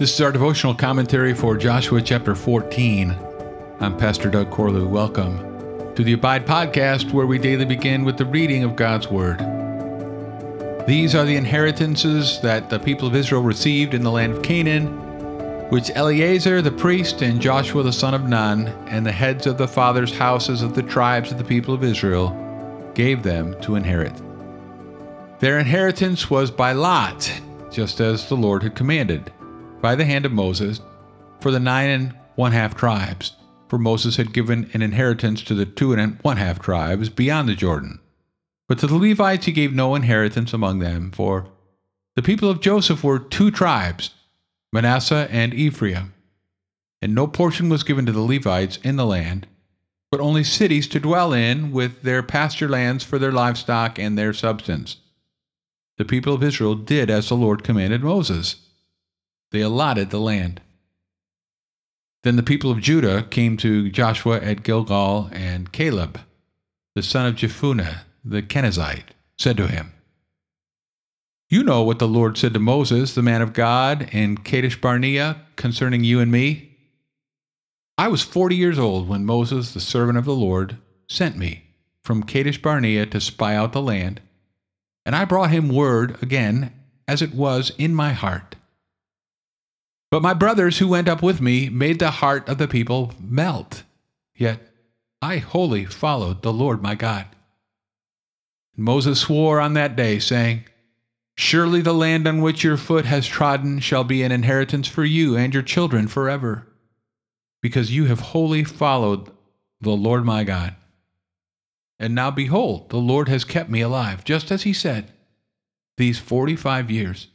This is our devotional commentary for Joshua chapter 14. I'm Pastor Doug Corlew. Welcome to the Abide podcast, where we daily begin with the reading of God's Word. These are the inheritances that the people of Israel received in the land of Canaan, which Eleazar the priest and Joshua the son of Nun and the heads of the fathers' houses of the tribes of the people of Israel gave them to inherit. Their inheritance was by lot, just as the Lord had commanded by the hand of Moses for the nine and one half tribes, for Moses had given an inheritance to the two and one half tribes beyond the Jordan. But to the Levites he gave no inheritance among them, for the people of Joseph were two tribes, Manasseh and Ephraim. And no portion was given to the Levites in the land, but only cities to dwell in, with their pasture lands for their livestock and their substance. The people of Israel did as the Lord commanded Moses they allotted the land. Then the people of Judah came to Joshua at Gilgal, and Caleb, the son of Jephunneh the Kenizzite, said to him, You know what the Lord said to Moses, the man of God, in Kadesh Barnea concerning you and me. I was forty years old when Moses, the servant of the Lord, sent me from Kadesh Barnea to spy out the land, and I brought him word again as it was in my heart. But my brothers who went up with me made the heart of the people melt. Yet I wholly followed the Lord my God. And Moses swore on that day, saying, Surely the land on which your foot has trodden shall be an inheritance for you and your children forever, because you have wholly followed the Lord my God. And now behold, the Lord has kept me alive, just as he said, these forty five years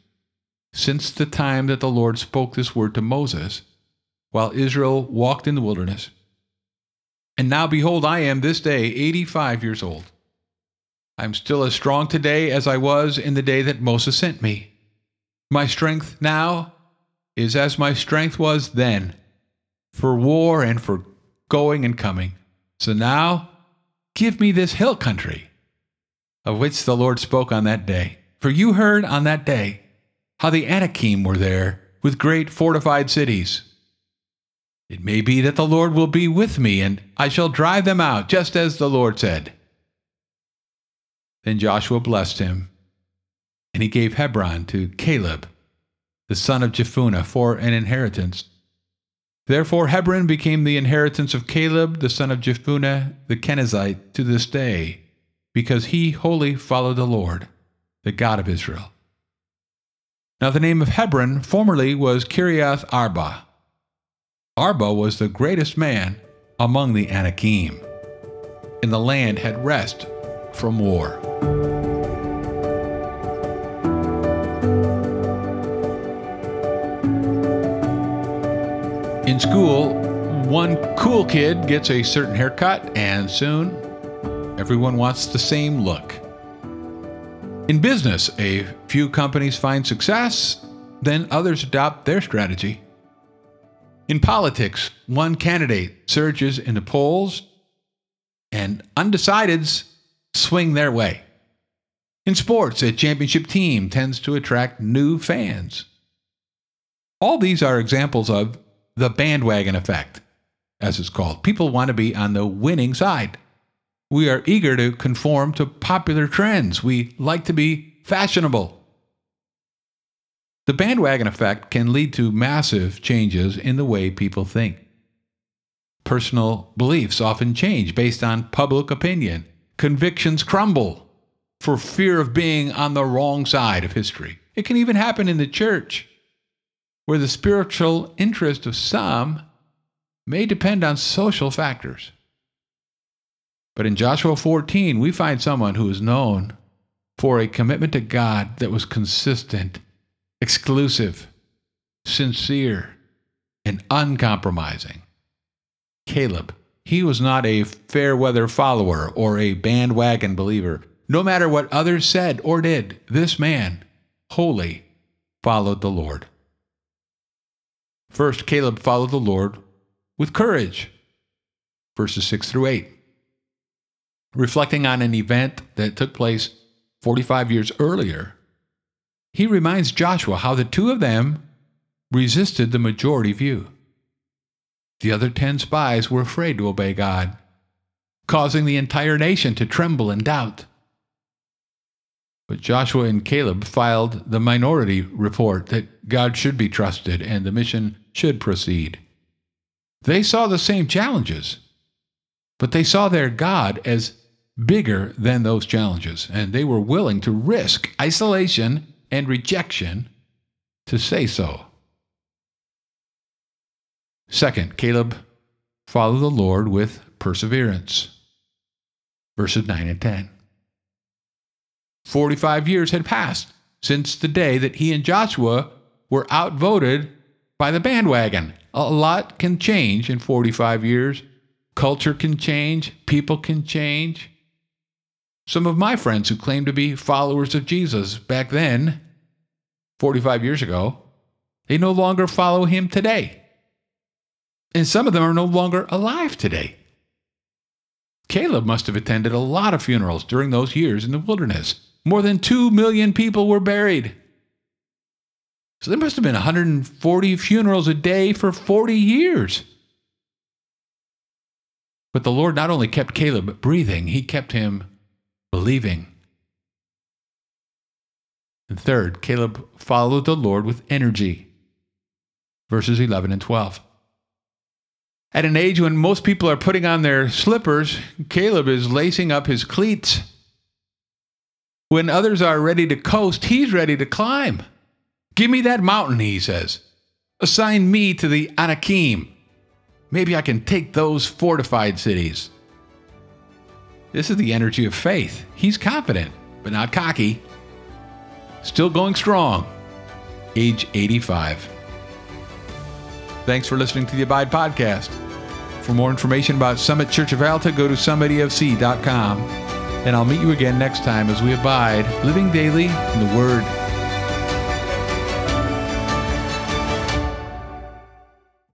since the time that the Lord spoke this word to Moses, while Israel walked in the wilderness. And now, behold, I am this day 85 years old. I am still as strong today as I was in the day that Moses sent me. My strength now is as my strength was then, for war and for going and coming. So now, give me this hill country, of which the Lord spoke on that day. For you heard on that day how the Anakim were there with great fortified cities. It may be that the Lord will be with me, and I shall drive them out, just as the Lord said. Then Joshua blessed him, and he gave Hebron to Caleb, the son of Jephunneh, for an inheritance. Therefore Hebron became the inheritance of Caleb, the son of Jephunneh, the Kenizzite, to this day, because he wholly followed the Lord, the God of Israel. Now the name of Hebron formerly was Kiriath Arba. Arba was the greatest man among the Anakim, and the land had rest from war. In school, one cool kid gets a certain haircut, and soon everyone wants the same look. In business, a few companies find success, then others adopt their strategy. In politics, one candidate surges in the polls, and undecideds swing their way. In sports, a championship team tends to attract new fans. All these are examples of the bandwagon effect, as it's called. People want to be on the winning side. We are eager to conform to popular trends. We like to be fashionable. The bandwagon effect can lead to massive changes in the way people think. Personal beliefs often change based on public opinion. Convictions crumble for fear of being on the wrong side of history. It can even happen in the church, where the spiritual interest of some may depend on social factors. But in Joshua 14, we find someone who is known for a commitment to God that was consistent, exclusive, sincere, and uncompromising. Caleb. He was not a fair weather follower or a bandwagon believer. No matter what others said or did, this man wholly followed the Lord. First, Caleb followed the Lord with courage. Verses 6 through 8 reflecting on an event that took place 45 years earlier, he reminds Joshua how the two of them resisted the majority view. The other ten spies were afraid to obey God, causing the entire nation to tremble and doubt. But Joshua and Caleb filed the minority report that God should be trusted and the mission should proceed. They saw the same challenges, but they saw their God as bigger than those challenges, and they were willing to risk isolation and rejection to say so. Second, Caleb followed the Lord with perseverance. Verses 9 and 10. 45 years had passed since the day that he and Joshua were outvoted by the bandwagon. A lot can change in 45 years. Culture can change, people can change. Some of my friends who claim to be followers of Jesus back then, 45 years ago, they no longer follow him today. And some of them are no longer alive today. Caleb must have attended a lot of funerals during those years in the wilderness. More than 2 million people were buried. So there must have been 140 funerals a day for 40 years. But the Lord not only kept Caleb breathing, he kept him believing. And third, Caleb followed the Lord with energy. Verses 11 and 12. At an age when most people are putting on their slippers, Caleb is lacing up his cleats. When others are ready to coast, he's ready to climb. Give me that mountain, he says. Assign me to the Anakim. Maybe I can take those fortified cities. This is the energy of faith. He's confident, but not cocky. Still going strong. Age 85. Thanks for listening to the Abide Podcast. For more information about Summit Church of Alta, go to summitefc.com. And I'll meet you again next time as we abide, living daily in the Word